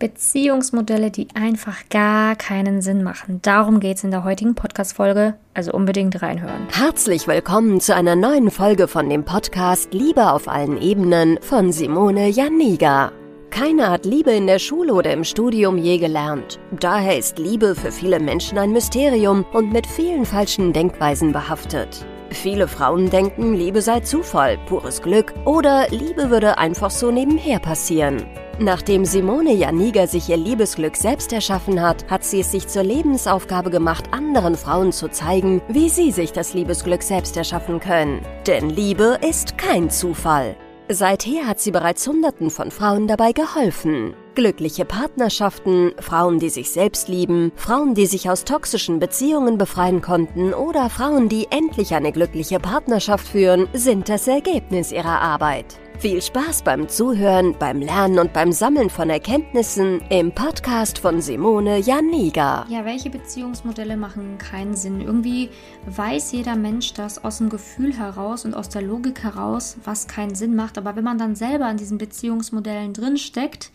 Beziehungsmodelle, die einfach gar keinen Sinn machen. Darum geht es in der heutigen Podcast-Folge, also unbedingt reinhören. Herzlich willkommen zu einer neuen Folge von dem Podcast Liebe auf allen Ebenen von Simone Janiga. Keiner hat Liebe in der Schule oder im Studium je gelernt. Daher ist Liebe für viele Menschen ein Mysterium und mit vielen falschen Denkweisen behaftet. Viele Frauen denken, Liebe sei Zufall, pures Glück oder Liebe würde einfach so nebenher passieren. Nachdem Simone Janiga sich ihr Liebesglück selbst erschaffen hat, hat sie es sich zur Lebensaufgabe gemacht, anderen Frauen zu zeigen, wie sie sich das Liebesglück selbst erschaffen können. Denn Liebe ist kein Zufall. Seither hat sie bereits Hunderten von Frauen dabei geholfen. Glückliche Partnerschaften, Frauen, die sich selbst lieben, Frauen, die sich aus toxischen Beziehungen befreien konnten oder Frauen, die endlich eine glückliche Partnerschaft führen, sind das Ergebnis ihrer Arbeit. Viel Spaß beim Zuhören, beim Lernen und beim Sammeln von Erkenntnissen im Podcast von Simone Janiga. Ja, welche Beziehungsmodelle machen keinen Sinn? Irgendwie weiß jeder Mensch das aus dem Gefühl heraus und aus der Logik heraus, was keinen Sinn macht. Aber wenn man dann selber in diesen Beziehungsmodellen drinsteckt,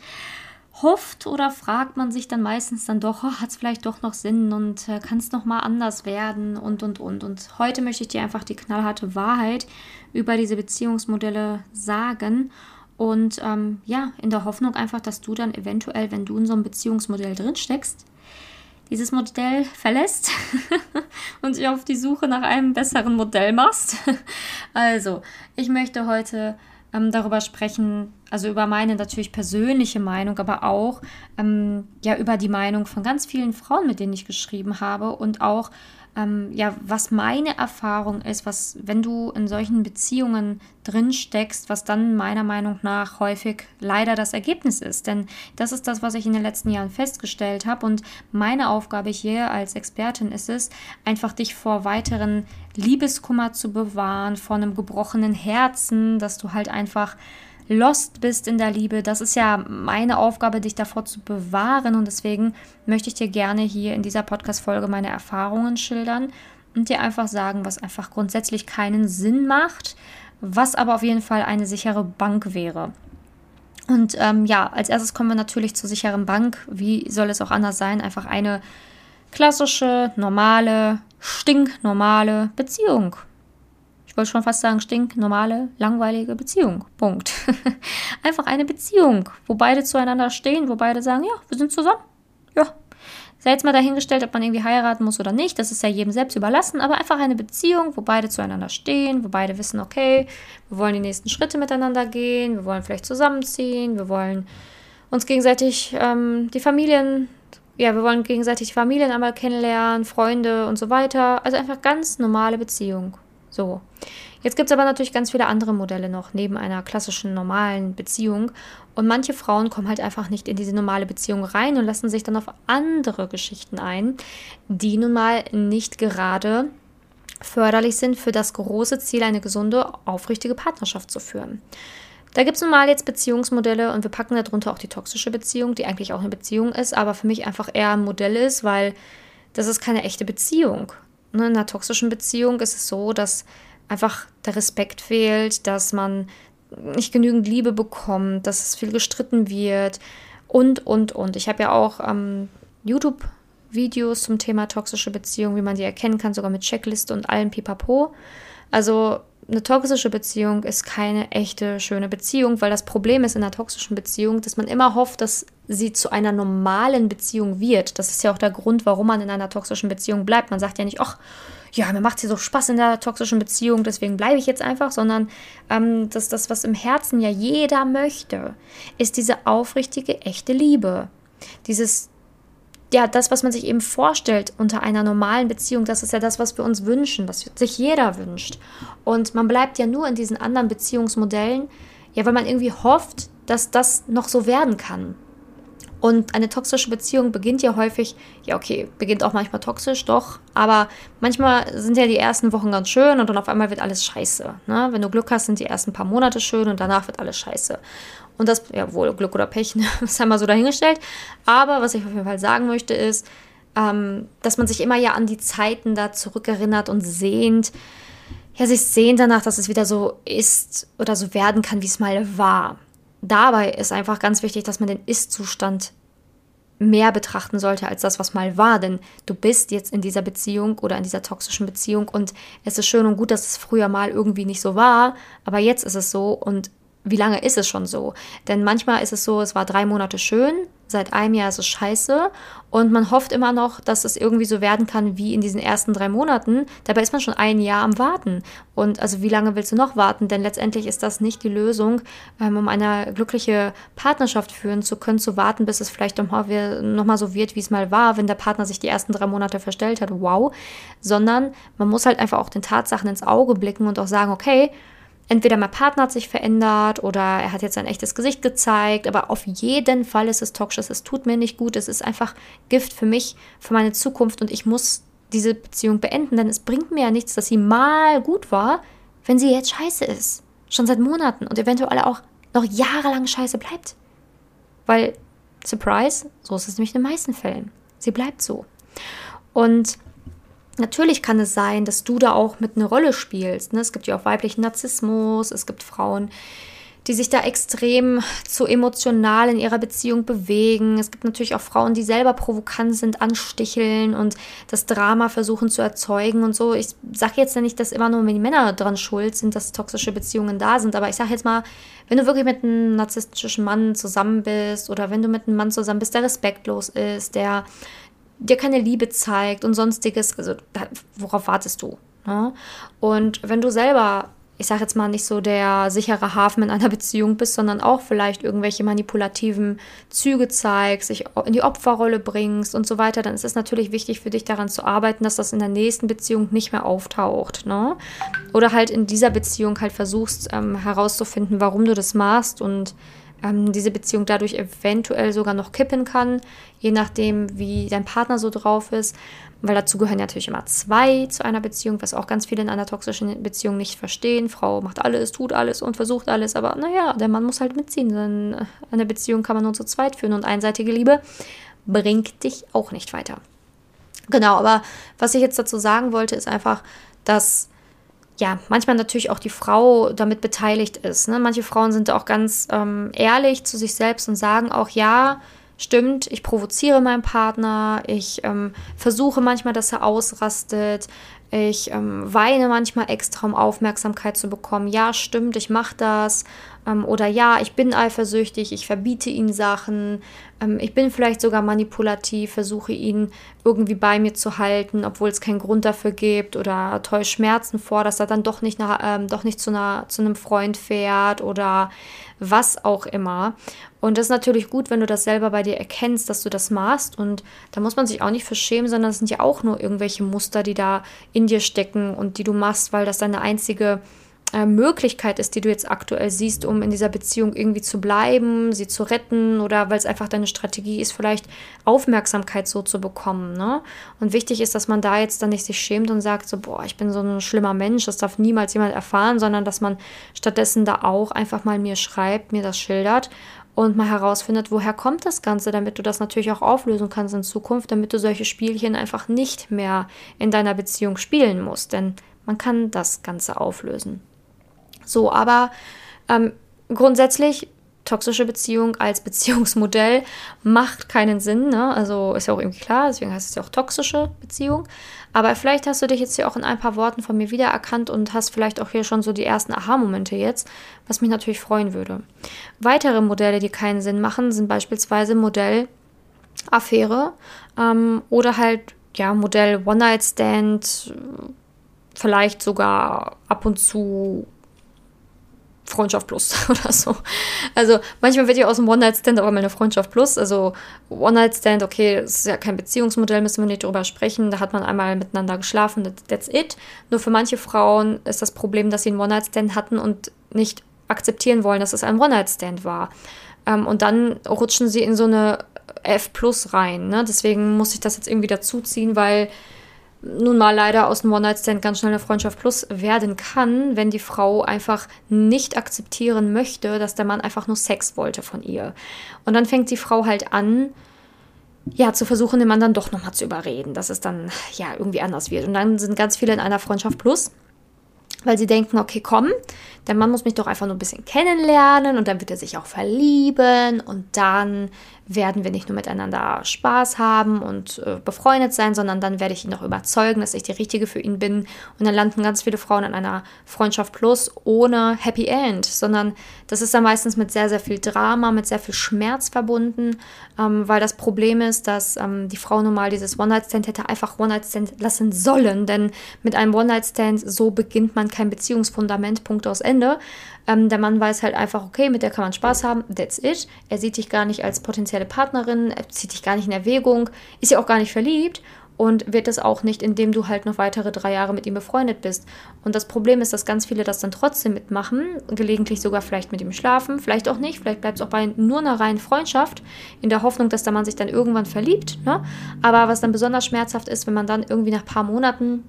hofft oder fragt man sich dann meistens dann doch, oh, hat es vielleicht doch noch Sinn und äh, kann es nochmal anders werden und, und, und. Und heute möchte ich dir einfach die knallharte Wahrheit über diese Beziehungsmodelle sagen. Und ähm, ja, in der Hoffnung einfach, dass du dann eventuell, wenn du in so einem Beziehungsmodell drin steckst, dieses Modell verlässt und dich auf die Suche nach einem besseren Modell machst. also, ich möchte heute ähm, darüber sprechen, also über meine natürlich persönliche Meinung, aber auch ähm, ja über die Meinung von ganz vielen Frauen, mit denen ich geschrieben habe und auch ähm, ja, was meine Erfahrung ist, was, wenn du in solchen Beziehungen drin steckst, was dann meiner Meinung nach häufig leider das Ergebnis ist. Denn das ist das, was ich in den letzten Jahren festgestellt habe. Und meine Aufgabe hier als Expertin ist es, einfach dich vor weiteren Liebeskummer zu bewahren, vor einem gebrochenen Herzen, dass du halt einfach lost bist in der Liebe. Das ist ja meine Aufgabe, dich davor zu bewahren. Und deswegen möchte ich dir gerne hier in dieser Podcast-Folge meine Erfahrungen schildern und dir einfach sagen, was einfach grundsätzlich keinen Sinn macht, was aber auf jeden Fall eine sichere Bank wäre. Und ähm, ja, als erstes kommen wir natürlich zur sicheren Bank. Wie soll es auch anders sein? Einfach eine klassische, normale, stinknormale Beziehung ich wollte schon fast sagen, stinknormale, langweilige Beziehung. Punkt. Einfach eine Beziehung, wo beide zueinander stehen, wo beide sagen, ja, wir sind zusammen. Ja. Sei jetzt mal dahingestellt, ob man irgendwie heiraten muss oder nicht. Das ist ja jedem selbst überlassen, aber einfach eine Beziehung, wo beide zueinander stehen, wo beide wissen, okay, wir wollen die nächsten Schritte miteinander gehen, wir wollen vielleicht zusammenziehen, wir wollen uns gegenseitig ähm, die Familien ja, wir wollen gegenseitig Familien einmal kennenlernen, Freunde und so weiter. Also einfach ganz normale Beziehung. So. Jetzt gibt es aber natürlich ganz viele andere Modelle noch neben einer klassischen normalen Beziehung. Und manche Frauen kommen halt einfach nicht in diese normale Beziehung rein und lassen sich dann auf andere Geschichten ein, die nun mal nicht gerade förderlich sind für das große Ziel, eine gesunde, aufrichtige Partnerschaft zu führen. Da gibt es nun mal jetzt Beziehungsmodelle und wir packen darunter auch die toxische Beziehung, die eigentlich auch eine Beziehung ist, aber für mich einfach eher ein Modell ist, weil das ist keine echte Beziehung ne, in einer toxischen Beziehung ist es so, dass einfach der Respekt fehlt, dass man nicht genügend Liebe bekommt, dass es viel gestritten wird und, und, und. Ich habe ja auch ähm, YouTube-Videos zum Thema toxische Beziehung, wie man die erkennen kann, sogar mit Checkliste und allem Pipapo. Also eine toxische Beziehung ist keine echte schöne Beziehung, weil das Problem ist in einer toxischen Beziehung, dass man immer hofft, dass sie zu einer normalen Beziehung wird. Das ist ja auch der Grund, warum man in einer toxischen Beziehung bleibt. Man sagt ja nicht, ach, ja, mir macht es hier so Spaß in der toxischen Beziehung, deswegen bleibe ich jetzt einfach, sondern ähm, dass das, was im Herzen ja jeder möchte, ist diese aufrichtige, echte Liebe. Dieses ja, das, was man sich eben vorstellt unter einer normalen Beziehung, das ist ja das, was wir uns wünschen, was sich jeder wünscht. Und man bleibt ja nur in diesen anderen Beziehungsmodellen, ja, weil man irgendwie hofft, dass das noch so werden kann. Und eine toxische Beziehung beginnt ja häufig, ja, okay, beginnt auch manchmal toxisch, doch, aber manchmal sind ja die ersten Wochen ganz schön und dann auf einmal wird alles scheiße. Ne? Wenn du Glück hast, sind die ersten paar Monate schön und danach wird alles scheiße. Und das, ja, wohl Glück oder Pech, ne? ist einmal so dahingestellt. Aber was ich auf jeden Fall sagen möchte, ist, ähm, dass man sich immer ja an die Zeiten da zurückerinnert und sehnt, ja, sich sehnt danach, dass es wieder so ist oder so werden kann, wie es mal war. Dabei ist einfach ganz wichtig, dass man den Ist-Zustand mehr betrachten sollte als das, was mal war. Denn du bist jetzt in dieser Beziehung oder in dieser toxischen Beziehung und es ist schön und gut, dass es früher mal irgendwie nicht so war, aber jetzt ist es so und wie lange ist es schon so? Denn manchmal ist es so, es war drei Monate schön, seit einem Jahr ist es scheiße und man hofft immer noch, dass es irgendwie so werden kann wie in diesen ersten drei Monaten. Dabei ist man schon ein Jahr am Warten. Und also wie lange willst du noch warten? Denn letztendlich ist das nicht die Lösung, ähm, um eine glückliche Partnerschaft führen zu können, zu warten, bis es vielleicht nochmal noch mal so wird, wie es mal war, wenn der Partner sich die ersten drei Monate verstellt hat. Wow. Sondern man muss halt einfach auch den Tatsachen ins Auge blicken und auch sagen, okay, entweder mein Partner hat sich verändert oder er hat jetzt sein echtes Gesicht gezeigt, aber auf jeden Fall ist es toxisch, es tut mir nicht gut, es ist einfach Gift für mich, für meine Zukunft und ich muss diese Beziehung beenden, denn es bringt mir ja nichts, dass sie mal gut war, wenn sie jetzt scheiße ist. Schon seit Monaten und eventuell auch noch jahrelang scheiße bleibt. Weil, surprise, so ist es nämlich in den meisten Fällen. Sie bleibt so. Und Natürlich kann es sein, dass du da auch mit einer Rolle spielst. Ne? Es gibt ja auch weiblichen Narzissmus, es gibt Frauen, die sich da extrem zu emotional in ihrer Beziehung bewegen. Es gibt natürlich auch Frauen, die selber provokant sind, ansticheln und das Drama versuchen zu erzeugen und so. Ich sage jetzt ja nicht, dass immer nur die Männer dran schuld sind, dass toxische Beziehungen da sind, aber ich sage jetzt mal, wenn du wirklich mit einem narzisstischen Mann zusammen bist oder wenn du mit einem Mann zusammen bist, der respektlos ist, der dir keine Liebe zeigt und sonstiges, also worauf wartest du? Ne? Und wenn du selber, ich sage jetzt mal nicht so der sichere Hafen in einer Beziehung bist, sondern auch vielleicht irgendwelche manipulativen Züge zeigst, sich in die Opferrolle bringst und so weiter, dann ist es natürlich wichtig für dich daran zu arbeiten, dass das in der nächsten Beziehung nicht mehr auftaucht. Ne? Oder halt in dieser Beziehung halt versuchst ähm, herauszufinden, warum du das machst und ähm, diese Beziehung dadurch eventuell sogar noch kippen kann, je nachdem, wie dein Partner so drauf ist. Weil dazu gehören natürlich immer zwei zu einer Beziehung, was auch ganz viele in einer toxischen Beziehung nicht verstehen. Frau macht alles, tut alles und versucht alles, aber naja, der Mann muss halt mitziehen. Denn eine Beziehung kann man nur zu zweit führen und einseitige Liebe bringt dich auch nicht weiter. Genau, aber was ich jetzt dazu sagen wollte, ist einfach, dass ja, manchmal natürlich auch die Frau damit beteiligt ist. Ne? Manche Frauen sind auch ganz ähm, ehrlich zu sich selbst und sagen auch, ja, stimmt, ich provoziere meinen Partner, ich ähm, versuche manchmal, dass er ausrastet, ich ähm, weine manchmal extra, um Aufmerksamkeit zu bekommen. Ja, stimmt, ich mache das. Ähm, oder ja, ich bin eifersüchtig, ich verbiete ihm Sachen. Ähm, ich bin vielleicht sogar manipulativ, versuche ihn irgendwie bei mir zu halten, obwohl es keinen Grund dafür gibt. Oder täusche Schmerzen vor, dass er dann doch nicht, nach, ähm, doch nicht zu, einer, zu einem Freund fährt oder was auch immer. Und das ist natürlich gut, wenn du das selber bei dir erkennst, dass du das machst. Und da muss man sich auch nicht für schämen, sondern es sind ja auch nur irgendwelche Muster, die da in dir stecken und die du machst, weil das deine einzige äh, Möglichkeit ist, die du jetzt aktuell siehst, um in dieser Beziehung irgendwie zu bleiben, sie zu retten oder weil es einfach deine Strategie ist, vielleicht Aufmerksamkeit so zu bekommen. Ne? Und wichtig ist, dass man da jetzt dann nicht sich schämt und sagt so, boah, ich bin so ein schlimmer Mensch, das darf niemals jemand erfahren, sondern dass man stattdessen da auch einfach mal mir schreibt, mir das schildert und mal herausfindet, woher kommt das Ganze, damit du das natürlich auch auflösen kannst in Zukunft, damit du solche Spielchen einfach nicht mehr in deiner Beziehung spielen musst. Denn man kann das Ganze auflösen. So, aber ähm, grundsätzlich toxische Beziehung als Beziehungsmodell macht keinen Sinn. Ne? Also ist ja auch irgendwie klar, deswegen heißt es ja auch toxische Beziehung. Aber vielleicht hast du dich jetzt hier auch in ein paar Worten von mir wiedererkannt und hast vielleicht auch hier schon so die ersten Aha-Momente jetzt, was mich natürlich freuen würde. Weitere Modelle, die keinen Sinn machen, sind beispielsweise Modell Affäre ähm, oder halt ja Modell One-Night-Stand, vielleicht sogar ab und zu Freundschaft plus oder so. Also manchmal wird ja aus dem One-Night-Stand auch immer eine Freundschaft plus. Also One-Night-Stand, okay, das ist ja kein Beziehungsmodell, müssen wir nicht drüber sprechen. Da hat man einmal miteinander geschlafen, that's it. Nur für manche Frauen ist das Problem, dass sie einen One-Night-Stand hatten und nicht akzeptieren wollen, dass es ein One-Night-Stand war. Ähm, und dann rutschen sie in so eine F plus rein. Ne? Deswegen muss ich das jetzt irgendwie dazuziehen, weil nun mal leider aus einem One-Night-Stand ganz schnell eine Freundschaft plus werden kann, wenn die Frau einfach nicht akzeptieren möchte, dass der Mann einfach nur Sex wollte von ihr. Und dann fängt die Frau halt an, ja, zu versuchen, den Mann dann doch nochmal zu überreden, dass es dann ja irgendwie anders wird. Und dann sind ganz viele in einer Freundschaft plus weil sie denken, okay, komm, der Mann muss mich doch einfach nur ein bisschen kennenlernen und dann wird er sich auch verlieben und dann werden wir nicht nur miteinander Spaß haben und äh, befreundet sein, sondern dann werde ich ihn auch überzeugen, dass ich die Richtige für ihn bin. Und dann landen ganz viele Frauen in einer Freundschaft plus ohne Happy End, sondern das ist dann meistens mit sehr, sehr viel Drama, mit sehr viel Schmerz verbunden, ähm, weil das Problem ist, dass ähm, die Frau nun mal dieses One-Night-Stand hätte einfach One-Night-Stand lassen sollen, denn mit einem One-Night-Stand so beginnt man kein Beziehungsfundament, Punkt aus Ende. Ähm, der Mann weiß halt einfach, okay, mit der kann man Spaß haben, that's it. Er sieht dich gar nicht als potenzielle Partnerin, er zieht dich gar nicht in Erwägung, ist ja auch gar nicht verliebt und wird es auch nicht, indem du halt noch weitere drei Jahre mit ihm befreundet bist. Und das Problem ist, dass ganz viele das dann trotzdem mitmachen, gelegentlich sogar vielleicht mit ihm schlafen, vielleicht auch nicht, vielleicht bleibt es auch bei nur einer reinen Freundschaft, in der Hoffnung, dass der Mann sich dann irgendwann verliebt. Ne? Aber was dann besonders schmerzhaft ist, wenn man dann irgendwie nach ein paar Monaten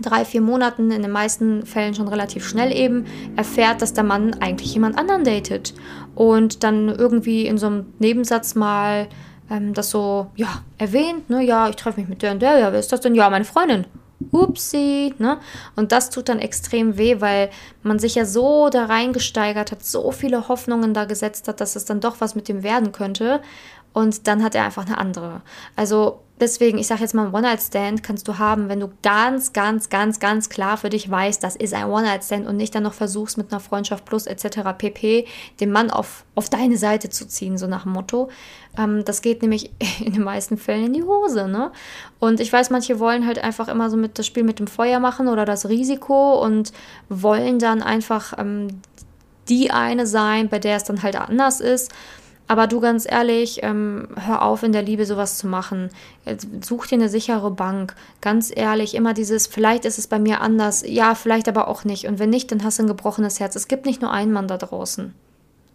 drei, vier Monaten, in den meisten Fällen schon relativ schnell eben, erfährt, dass der Mann eigentlich jemand anderen datet. Und dann irgendwie in so einem Nebensatz mal ähm, das so, ja, erwähnt, ne, ja, ich treffe mich mit der und der, ja, wer ist das denn? Ja, meine Freundin. Upsi, ne? Und das tut dann extrem weh, weil man sich ja so da reingesteigert hat, so viele Hoffnungen da gesetzt hat, dass es dann doch was mit dem werden könnte. Und dann hat er einfach eine andere. Also Deswegen, ich sage jetzt mal, ein One-Night-Stand kannst du haben, wenn du ganz, ganz, ganz, ganz klar für dich weißt, das ist ein One-Night-Stand und nicht dann noch versuchst, mit einer Freundschaft plus etc. pp. den Mann auf, auf deine Seite zu ziehen, so nach dem Motto. Ähm, das geht nämlich in den meisten Fällen in die Hose, ne? Und ich weiß, manche wollen halt einfach immer so mit das Spiel mit dem Feuer machen oder das Risiko und wollen dann einfach ähm, die eine sein, bei der es dann halt anders ist. Aber du ganz ehrlich, ähm, hör auf in der Liebe sowas zu machen. Such dir eine sichere Bank. Ganz ehrlich, immer dieses, vielleicht ist es bei mir anders. Ja, vielleicht aber auch nicht. Und wenn nicht, dann hast du ein gebrochenes Herz. Es gibt nicht nur einen Mann da draußen.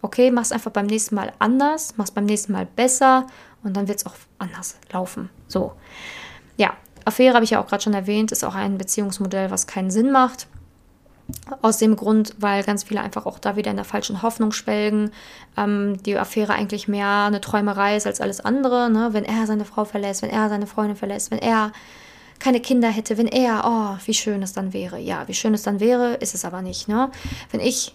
Okay, mach's einfach beim nächsten Mal anders, mach's beim nächsten Mal besser und dann wird es auch anders laufen. So. Ja, Affäre habe ich ja auch gerade schon erwähnt, ist auch ein Beziehungsmodell, was keinen Sinn macht. Aus dem Grund, weil ganz viele einfach auch da wieder in der falschen Hoffnung schwelgen. Ähm, die Affäre eigentlich mehr eine Träumerei ist als alles andere. Ne? Wenn er seine Frau verlässt, wenn er seine Freundin verlässt, wenn er keine Kinder hätte, wenn er, oh, wie schön es dann wäre. Ja, wie schön es dann wäre, ist es aber nicht. Ne? Wenn ich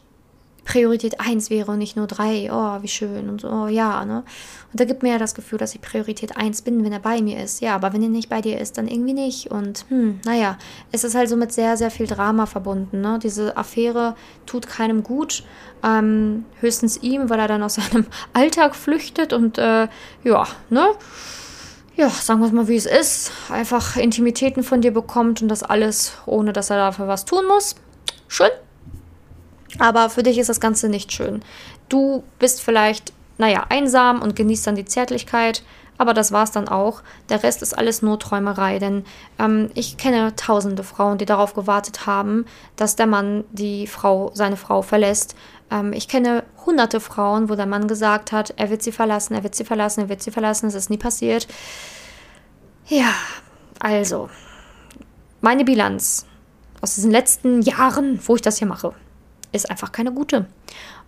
Priorität 1 wäre und nicht nur 3. Oh, wie schön und so, oh, ja, ne? Und da gibt mir ja das Gefühl, dass ich Priorität 1 bin, wenn er bei mir ist. Ja, aber wenn er nicht bei dir ist, dann irgendwie nicht. Und hm, naja, es ist halt so mit sehr, sehr viel Drama verbunden, ne? Diese Affäre tut keinem gut. Ähm, höchstens ihm, weil er dann aus seinem Alltag flüchtet und äh, ja, ne? ja, sagen wir es mal, wie es ist, einfach Intimitäten von dir bekommt und das alles, ohne dass er dafür was tun muss. Schön. Aber für dich ist das Ganze nicht schön. Du bist vielleicht, naja, einsam und genießt dann die Zärtlichkeit, aber das war es dann auch. Der Rest ist alles nur Träumerei, denn ähm, ich kenne tausende Frauen, die darauf gewartet haben, dass der Mann die Frau, seine Frau verlässt. Ähm, ich kenne hunderte Frauen, wo der Mann gesagt hat, er wird sie verlassen, er wird sie verlassen, er wird sie verlassen, es ist nie passiert. Ja, also, meine Bilanz aus diesen letzten Jahren, wo ich das hier mache ist einfach keine gute.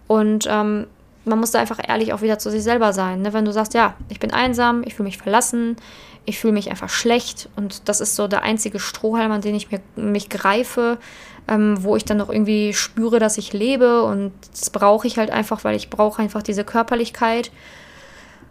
Und ähm, man muss da einfach ehrlich auch wieder zu sich selber sein. Ne? Wenn du sagst, ja, ich bin einsam, ich fühle mich verlassen, ich fühle mich einfach schlecht und das ist so der einzige Strohhalm, an den ich mir, mich greife, ähm, wo ich dann noch irgendwie spüre, dass ich lebe und das brauche ich halt einfach, weil ich brauche einfach diese Körperlichkeit.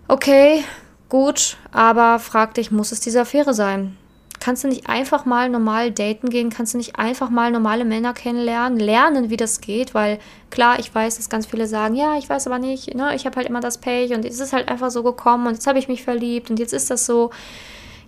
Okay, gut, aber frag dich, muss es diese Affäre sein? Kannst du nicht einfach mal normal daten gehen? Kannst du nicht einfach mal normale Männer kennenlernen? Lernen, wie das geht? Weil klar, ich weiß, dass ganz viele sagen, ja, ich weiß aber nicht, ne? ich habe halt immer das Pech und jetzt ist es halt einfach so gekommen und jetzt habe ich mich verliebt und jetzt ist das so.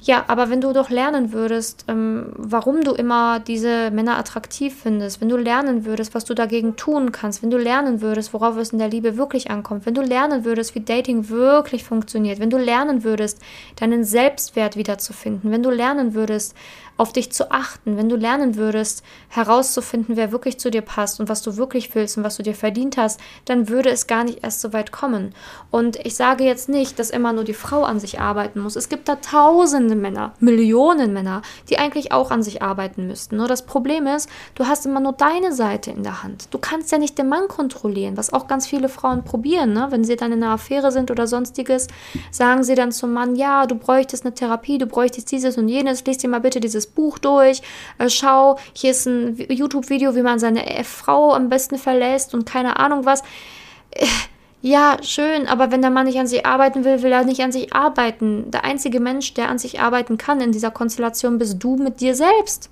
Ja, aber wenn du doch lernen würdest, ähm, warum du immer diese Männer attraktiv findest, wenn du lernen würdest, was du dagegen tun kannst, wenn du lernen würdest, worauf es in der Liebe wirklich ankommt, wenn du lernen würdest, wie Dating wirklich funktioniert, wenn du lernen würdest, deinen Selbstwert wiederzufinden, wenn du lernen würdest, auf dich zu achten, wenn du lernen würdest, herauszufinden, wer wirklich zu dir passt und was du wirklich willst und was du dir verdient hast, dann würde es gar nicht erst so weit kommen. Und ich sage jetzt nicht, dass immer nur die Frau an sich arbeiten muss. Es gibt da tausende Männer, Millionen Männer, die eigentlich auch an sich arbeiten müssten. Nur das Problem ist, du hast immer nur deine Seite in der Hand. Du kannst ja nicht den Mann kontrollieren, was auch ganz viele Frauen probieren. Ne? Wenn sie dann in einer Affäre sind oder sonstiges, sagen sie dann zum Mann, ja, du bräuchtest eine Therapie, du bräuchtest dieses und jenes, lies dir mal bitte dieses Buch durch, äh, schau, hier ist ein YouTube-Video, wie man seine Frau am besten verlässt und keine Ahnung was. Ja, schön, aber wenn der Mann nicht an sich arbeiten will, will er nicht an sich arbeiten. Der einzige Mensch, der an sich arbeiten kann in dieser Konstellation, bist du mit dir selbst.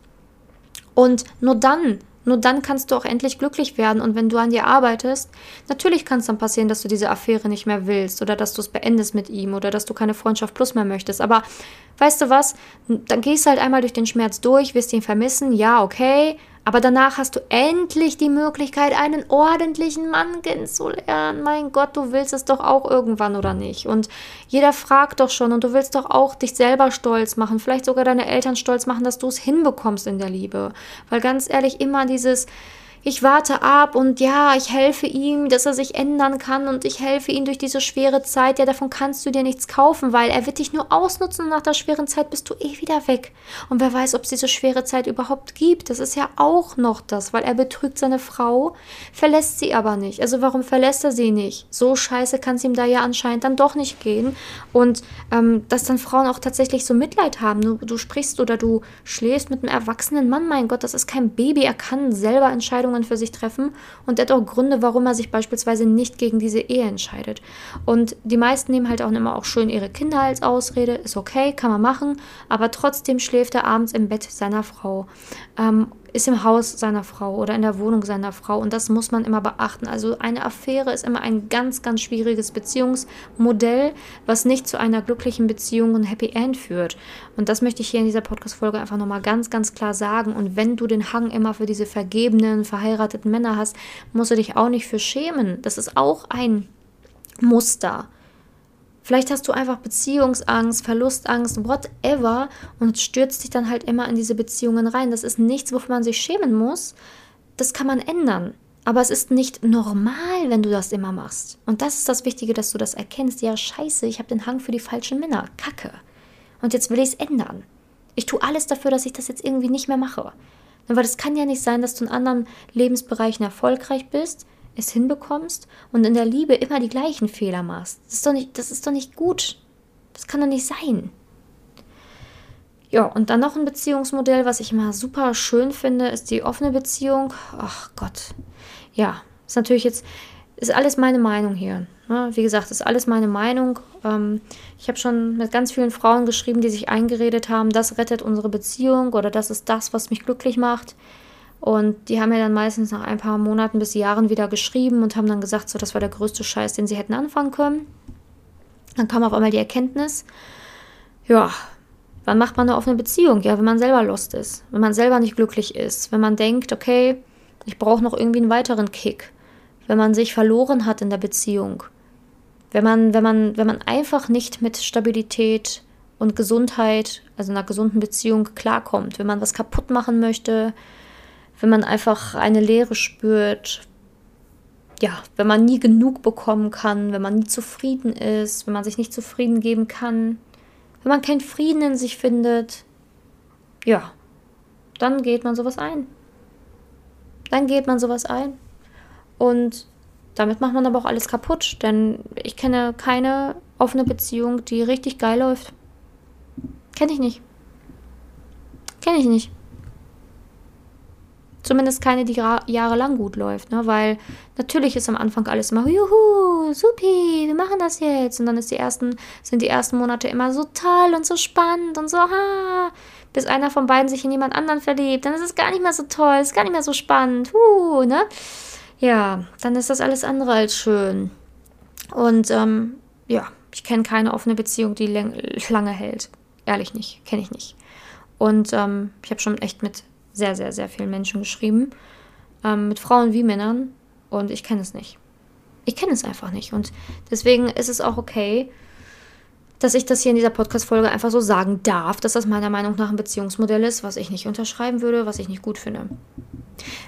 Und nur dann nur dann kannst du auch endlich glücklich werden. Und wenn du an dir arbeitest, natürlich kann es dann passieren, dass du diese Affäre nicht mehr willst oder dass du es beendest mit ihm oder dass du keine Freundschaft plus mehr möchtest. Aber weißt du was? Dann gehst du halt einmal durch den Schmerz durch, wirst ihn vermissen. Ja, okay. Aber danach hast du endlich die Möglichkeit, einen ordentlichen Mann kennenzulernen. Mein Gott, du willst es doch auch irgendwann oder nicht? Und jeder fragt doch schon und du willst doch auch dich selber stolz machen, vielleicht sogar deine Eltern stolz machen, dass du es hinbekommst in der Liebe. Weil ganz ehrlich, immer dieses, ich warte ab und ja, ich helfe ihm, dass er sich ändern kann und ich helfe ihm durch diese schwere Zeit. Ja, davon kannst du dir nichts kaufen, weil er wird dich nur ausnutzen und nach der schweren Zeit bist du eh wieder weg. Und wer weiß, ob es diese schwere Zeit überhaupt gibt. Das ist ja auch noch das, weil er betrügt seine Frau, verlässt sie aber nicht. Also warum verlässt er sie nicht? So scheiße kann es ihm da ja anscheinend dann doch nicht gehen. Und ähm, dass dann Frauen auch tatsächlich so Mitleid haben. Du, du sprichst oder du schläfst mit einem erwachsenen Mann, mein Gott, das ist kein Baby, er kann selber Entscheidungen Entscheidungen für sich treffen und er hat auch Gründe, warum er sich beispielsweise nicht gegen diese Ehe entscheidet. Und die meisten nehmen halt auch immer auch schön ihre Kinder als Ausrede, ist okay, kann man machen, aber trotzdem schläft er abends im Bett seiner Frau. Ähm, ist im Haus seiner Frau oder in der Wohnung seiner Frau und das muss man immer beachten. Also eine Affäre ist immer ein ganz, ganz schwieriges Beziehungsmodell, was nicht zu einer glücklichen Beziehung und Happy End führt. Und das möchte ich hier in dieser Podcast-Folge einfach nochmal ganz, ganz klar sagen. Und wenn du den Hang immer für diese vergebenen, verheirateten Männer hast, musst du dich auch nicht für schämen. Das ist auch ein Muster. Vielleicht hast du einfach Beziehungsangst, Verlustangst, whatever und stürzt dich dann halt immer in diese Beziehungen rein. Das ist nichts, wofür man sich schämen muss. Das kann man ändern. Aber es ist nicht normal, wenn du das immer machst. Und das ist das Wichtige, dass du das erkennst. Ja, scheiße, ich habe den Hang für die falschen Männer. Kacke. Und jetzt will ich es ändern. Ich tue alles dafür, dass ich das jetzt irgendwie nicht mehr mache. Weil es kann ja nicht sein, dass du in anderen Lebensbereichen erfolgreich bist, es hinbekommst und in der Liebe immer die gleichen Fehler machst. Das ist doch nicht, das ist doch nicht gut. Das kann doch nicht sein. Ja, und dann noch ein Beziehungsmodell, was ich immer super schön finde, ist die offene Beziehung. Ach Gott. Ja, ist natürlich jetzt, ist alles meine Meinung hier. Ne? Wie gesagt, ist alles meine Meinung. Ähm, ich habe schon mit ganz vielen Frauen geschrieben, die sich eingeredet haben, das rettet unsere Beziehung oder das ist das, was mich glücklich macht. Und die haben mir dann meistens nach ein paar Monaten bis Jahren wieder geschrieben und haben dann gesagt, so, das war der größte Scheiß, den sie hätten anfangen können. Dann kam auf einmal die Erkenntnis, ja, wann macht man eine offene Beziehung? Ja, wenn man selber lost ist, wenn man selber nicht glücklich ist, wenn man denkt, okay, ich brauche noch irgendwie einen weiteren Kick, wenn man sich verloren hat in der Beziehung, wenn man, wenn man, wenn man einfach nicht mit Stabilität und Gesundheit, also einer gesunden Beziehung klarkommt, wenn man was kaputt machen möchte, wenn man einfach eine Leere spürt, ja, wenn man nie genug bekommen kann, wenn man nie zufrieden ist, wenn man sich nicht zufrieden geben kann, wenn man keinen Frieden in sich findet, ja, dann geht man sowas ein. Dann geht man sowas ein. Und damit macht man aber auch alles kaputt, denn ich kenne keine offene Beziehung, die richtig geil läuft. Kenne ich nicht. Kenne ich nicht. Zumindest keine, die jahrelang gut läuft, ne? Weil natürlich ist am Anfang alles immer, juhu, supi, wir machen das jetzt. Und dann ist die ersten, sind die ersten Monate immer so toll und so spannend und so, ha, bis einer von beiden sich in jemand anderen verliebt. Dann ist es gar nicht mehr so toll, ist gar nicht mehr so spannend, huh, ne? Ja, dann ist das alles andere als schön. Und ähm, ja, ich kenne keine offene Beziehung, die lange hält. Ehrlich nicht, kenne ich nicht. Und ähm, ich habe schon echt mit sehr, sehr, sehr vielen Menschen geschrieben. Ähm, mit Frauen wie Männern. Und ich kenne es nicht. Ich kenne es einfach nicht. Und deswegen ist es auch okay, dass ich das hier in dieser Podcast-Folge einfach so sagen darf, dass das meiner Meinung nach ein Beziehungsmodell ist, was ich nicht unterschreiben würde, was ich nicht gut finde.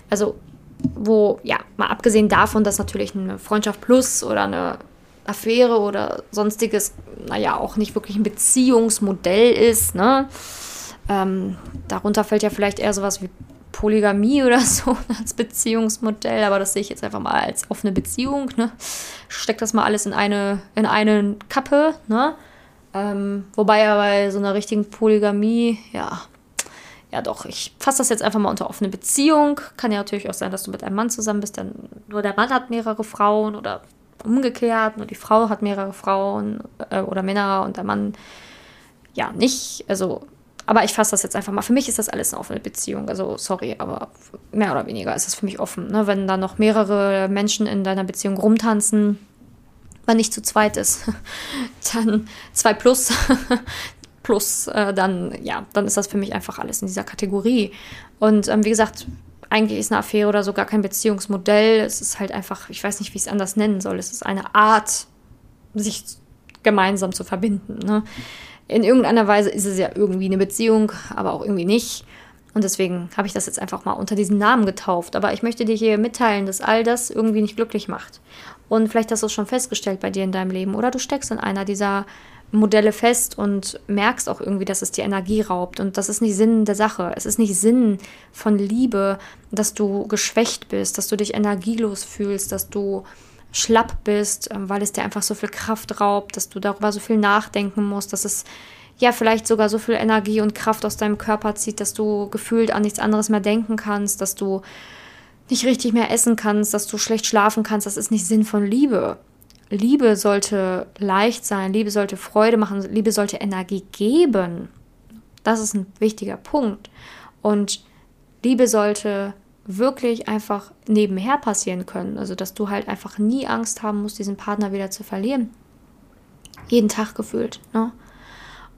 Also, wo, ja, mal abgesehen davon, dass natürlich eine Freundschaft plus oder eine Affäre oder sonstiges, naja, auch nicht wirklich ein Beziehungsmodell ist, ne? Ähm, darunter fällt ja vielleicht eher sowas wie Polygamie oder so als Beziehungsmodell, aber das sehe ich jetzt einfach mal als offene Beziehung. Ne? Steckt das mal alles in eine, in eine Kappe. Ne? Ähm, wobei ja bei so einer richtigen Polygamie, ja, ja doch, ich fasse das jetzt einfach mal unter offene Beziehung. Kann ja natürlich auch sein, dass du mit einem Mann zusammen bist, dann nur der Mann hat mehrere Frauen oder umgekehrt, nur die Frau hat mehrere Frauen äh, oder Männer und der Mann ja nicht. Also, aber ich fasse das jetzt einfach mal. Für mich ist das alles eine offene Beziehung. Also, sorry, aber mehr oder weniger ist das für mich offen. Ne? Wenn da noch mehrere Menschen in deiner Beziehung rumtanzen, man nicht zu zweit ist, dann zwei plus, plus, äh, dann, ja, dann ist das für mich einfach alles in dieser Kategorie. Und ähm, wie gesagt, eigentlich ist eine Affäre oder so gar kein Beziehungsmodell. Es ist halt einfach, ich weiß nicht, wie ich es anders nennen soll. Es ist eine Art, sich gemeinsam zu verbinden. Ne? In irgendeiner Weise ist es ja irgendwie eine Beziehung, aber auch irgendwie nicht. Und deswegen habe ich das jetzt einfach mal unter diesen Namen getauft. Aber ich möchte dir hier mitteilen, dass all das irgendwie nicht glücklich macht. Und vielleicht hast du es schon festgestellt bei dir in deinem Leben. Oder du steckst in einer dieser Modelle fest und merkst auch irgendwie, dass es dir Energie raubt. Und das ist nicht Sinn der Sache. Es ist nicht Sinn von Liebe, dass du geschwächt bist, dass du dich energielos fühlst, dass du schlapp bist, ähm, weil es dir einfach so viel Kraft raubt, dass du darüber so viel nachdenken musst, dass es ja vielleicht sogar so viel Energie und Kraft aus deinem Körper zieht, dass du gefühlt an nichts anderes mehr denken kannst, dass du nicht richtig mehr essen kannst, dass du schlecht schlafen kannst. Das ist nicht Sinn von Liebe. Liebe sollte leicht sein, Liebe sollte Freude machen, Liebe sollte Energie geben. Das ist ein wichtiger Punkt. Und Liebe sollte wirklich einfach nebenher passieren können. Also, dass du halt einfach nie Angst haben musst, diesen Partner wieder zu verlieren. Jeden Tag gefühlt. Ne?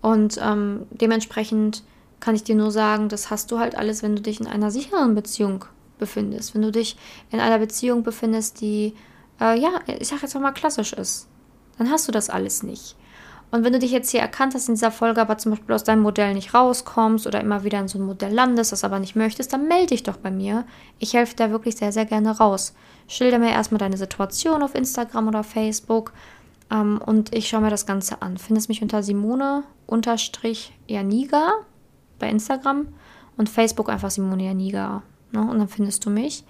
Und ähm, dementsprechend kann ich dir nur sagen, das hast du halt alles, wenn du dich in einer sicheren Beziehung befindest. Wenn du dich in einer Beziehung befindest, die äh, ja, ich sag jetzt mal klassisch ist, dann hast du das alles nicht. Und wenn du dich jetzt hier erkannt hast in dieser Folge, aber zum Beispiel aus deinem Modell nicht rauskommst oder immer wieder in so ein Modell landest, das aber nicht möchtest, dann melde dich doch bei mir. Ich helfe dir wirklich sehr, sehr gerne raus. Schilder mir erstmal deine Situation auf Instagram oder Facebook ähm, und ich schaue mir das Ganze an. Findest mich unter Simone-Janiga bei Instagram und Facebook einfach Simone Janiga. Ne? Und dann findest du mich.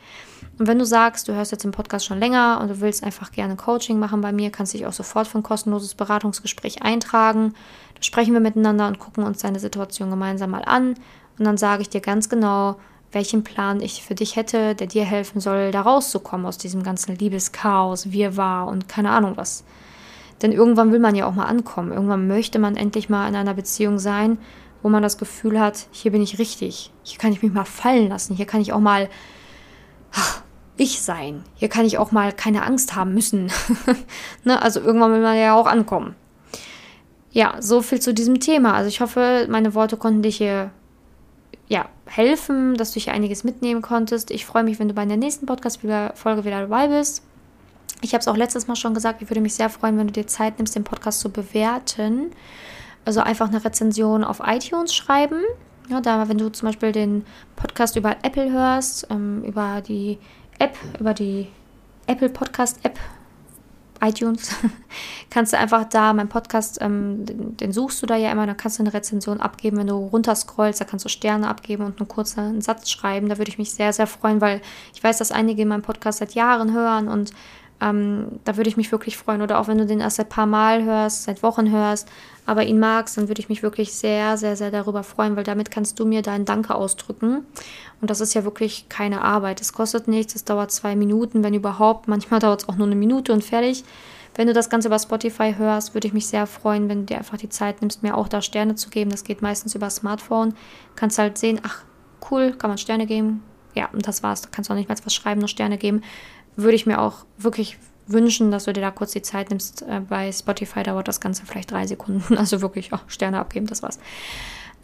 Und wenn du sagst, du hörst jetzt den Podcast schon länger und du willst einfach gerne Coaching machen bei mir, kannst du dich auch sofort für ein kostenloses Beratungsgespräch eintragen. Da sprechen wir miteinander und gucken uns deine Situation gemeinsam mal an. Und dann sage ich dir ganz genau, welchen Plan ich für dich hätte, der dir helfen soll, da rauszukommen aus diesem ganzen Liebeschaos, war und keine Ahnung was. Denn irgendwann will man ja auch mal ankommen. Irgendwann möchte man endlich mal in einer Beziehung sein, wo man das Gefühl hat, hier bin ich richtig. Hier kann ich mich mal fallen lassen. Hier kann ich auch mal ich sein. Hier kann ich auch mal keine Angst haben müssen. ne? Also irgendwann will man ja auch ankommen. Ja, so viel zu diesem Thema. Also ich hoffe, meine Worte konnten dich hier ja, helfen, dass du hier einiges mitnehmen konntest. Ich freue mich, wenn du bei der nächsten Podcast-Folge wieder dabei bist. Ich habe es auch letztes Mal schon gesagt, ich würde mich sehr freuen, wenn du dir Zeit nimmst, den Podcast zu bewerten. Also einfach eine Rezension auf iTunes schreiben. Ja, da, wenn du zum Beispiel den Podcast über Apple hörst, ähm, über die App, über die Apple Podcast App, iTunes, kannst du einfach da, mein Podcast, ähm, den, den, suchst du da ja immer, da kannst du eine Rezension abgeben, wenn du runterscrollst, da kannst du Sterne abgeben und einen kurzen Satz schreiben. Da würde ich mich sehr, sehr freuen, weil ich weiß, dass einige meinen Podcast seit Jahren hören und ähm, da würde ich mich wirklich freuen. Oder auch wenn du den erst seit ein paar Mal hörst, seit Wochen hörst, aber ihn magst, dann würde ich mich wirklich sehr, sehr, sehr darüber freuen, weil damit kannst du mir deinen Danke ausdrücken. Und das ist ja wirklich keine Arbeit. Es kostet nichts, es dauert zwei Minuten, wenn überhaupt. Manchmal dauert es auch nur eine Minute und fertig. Wenn du das Ganze über Spotify hörst, würde ich mich sehr freuen, wenn du dir einfach die Zeit nimmst, mir auch da Sterne zu geben. Das geht meistens über Smartphone. Kannst halt sehen, ach, cool, kann man Sterne geben. Ja, und das war's. Da kannst du auch nicht mehr was schreiben, nur Sterne geben würde ich mir auch wirklich wünschen, dass du dir da kurz die Zeit nimmst. Äh, bei Spotify dauert das Ganze vielleicht drei Sekunden. Also wirklich, oh, Sterne abgeben, das war's.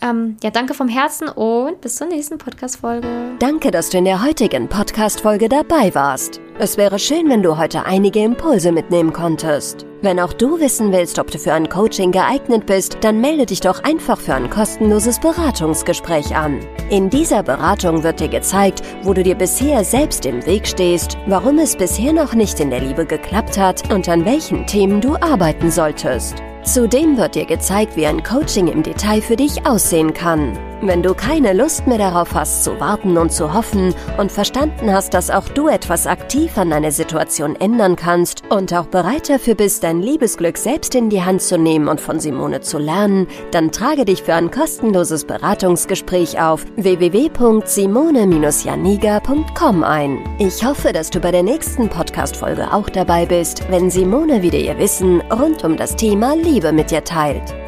Ähm, ja, danke vom Herzen und bis zur nächsten Podcast-Folge. Danke, dass du in der heutigen Podcast-Folge dabei warst. Es wäre schön, wenn du heute einige Impulse mitnehmen konntest. Wenn auch du wissen willst, ob du für ein Coaching geeignet bist, dann melde dich doch einfach für ein kostenloses Beratungsgespräch an. In dieser Beratung wird dir gezeigt, wo du dir bisher selbst im Weg stehst, warum es bisher noch nicht in der Liebe geklappt hat und an welchen Themen du arbeiten solltest. Zudem wird dir gezeigt, wie ein Coaching im Detail für dich aussehen kann. Wenn du keine Lust mehr darauf hast, zu warten und zu hoffen und verstanden hast, dass auch du etwas aktiv an deiner Situation ändern kannst und auch bereit dafür bist, dein Liebesglück selbst in die Hand zu nehmen und von Simone zu lernen, dann trage dich für ein kostenloses Beratungsgespräch auf www.simone-janiga.com ein. Ich hoffe, dass du bei der nächsten Podcast-Folge auch dabei bist, wenn Simone wieder ihr Wissen rund um das Thema Liebe mit dir teilt.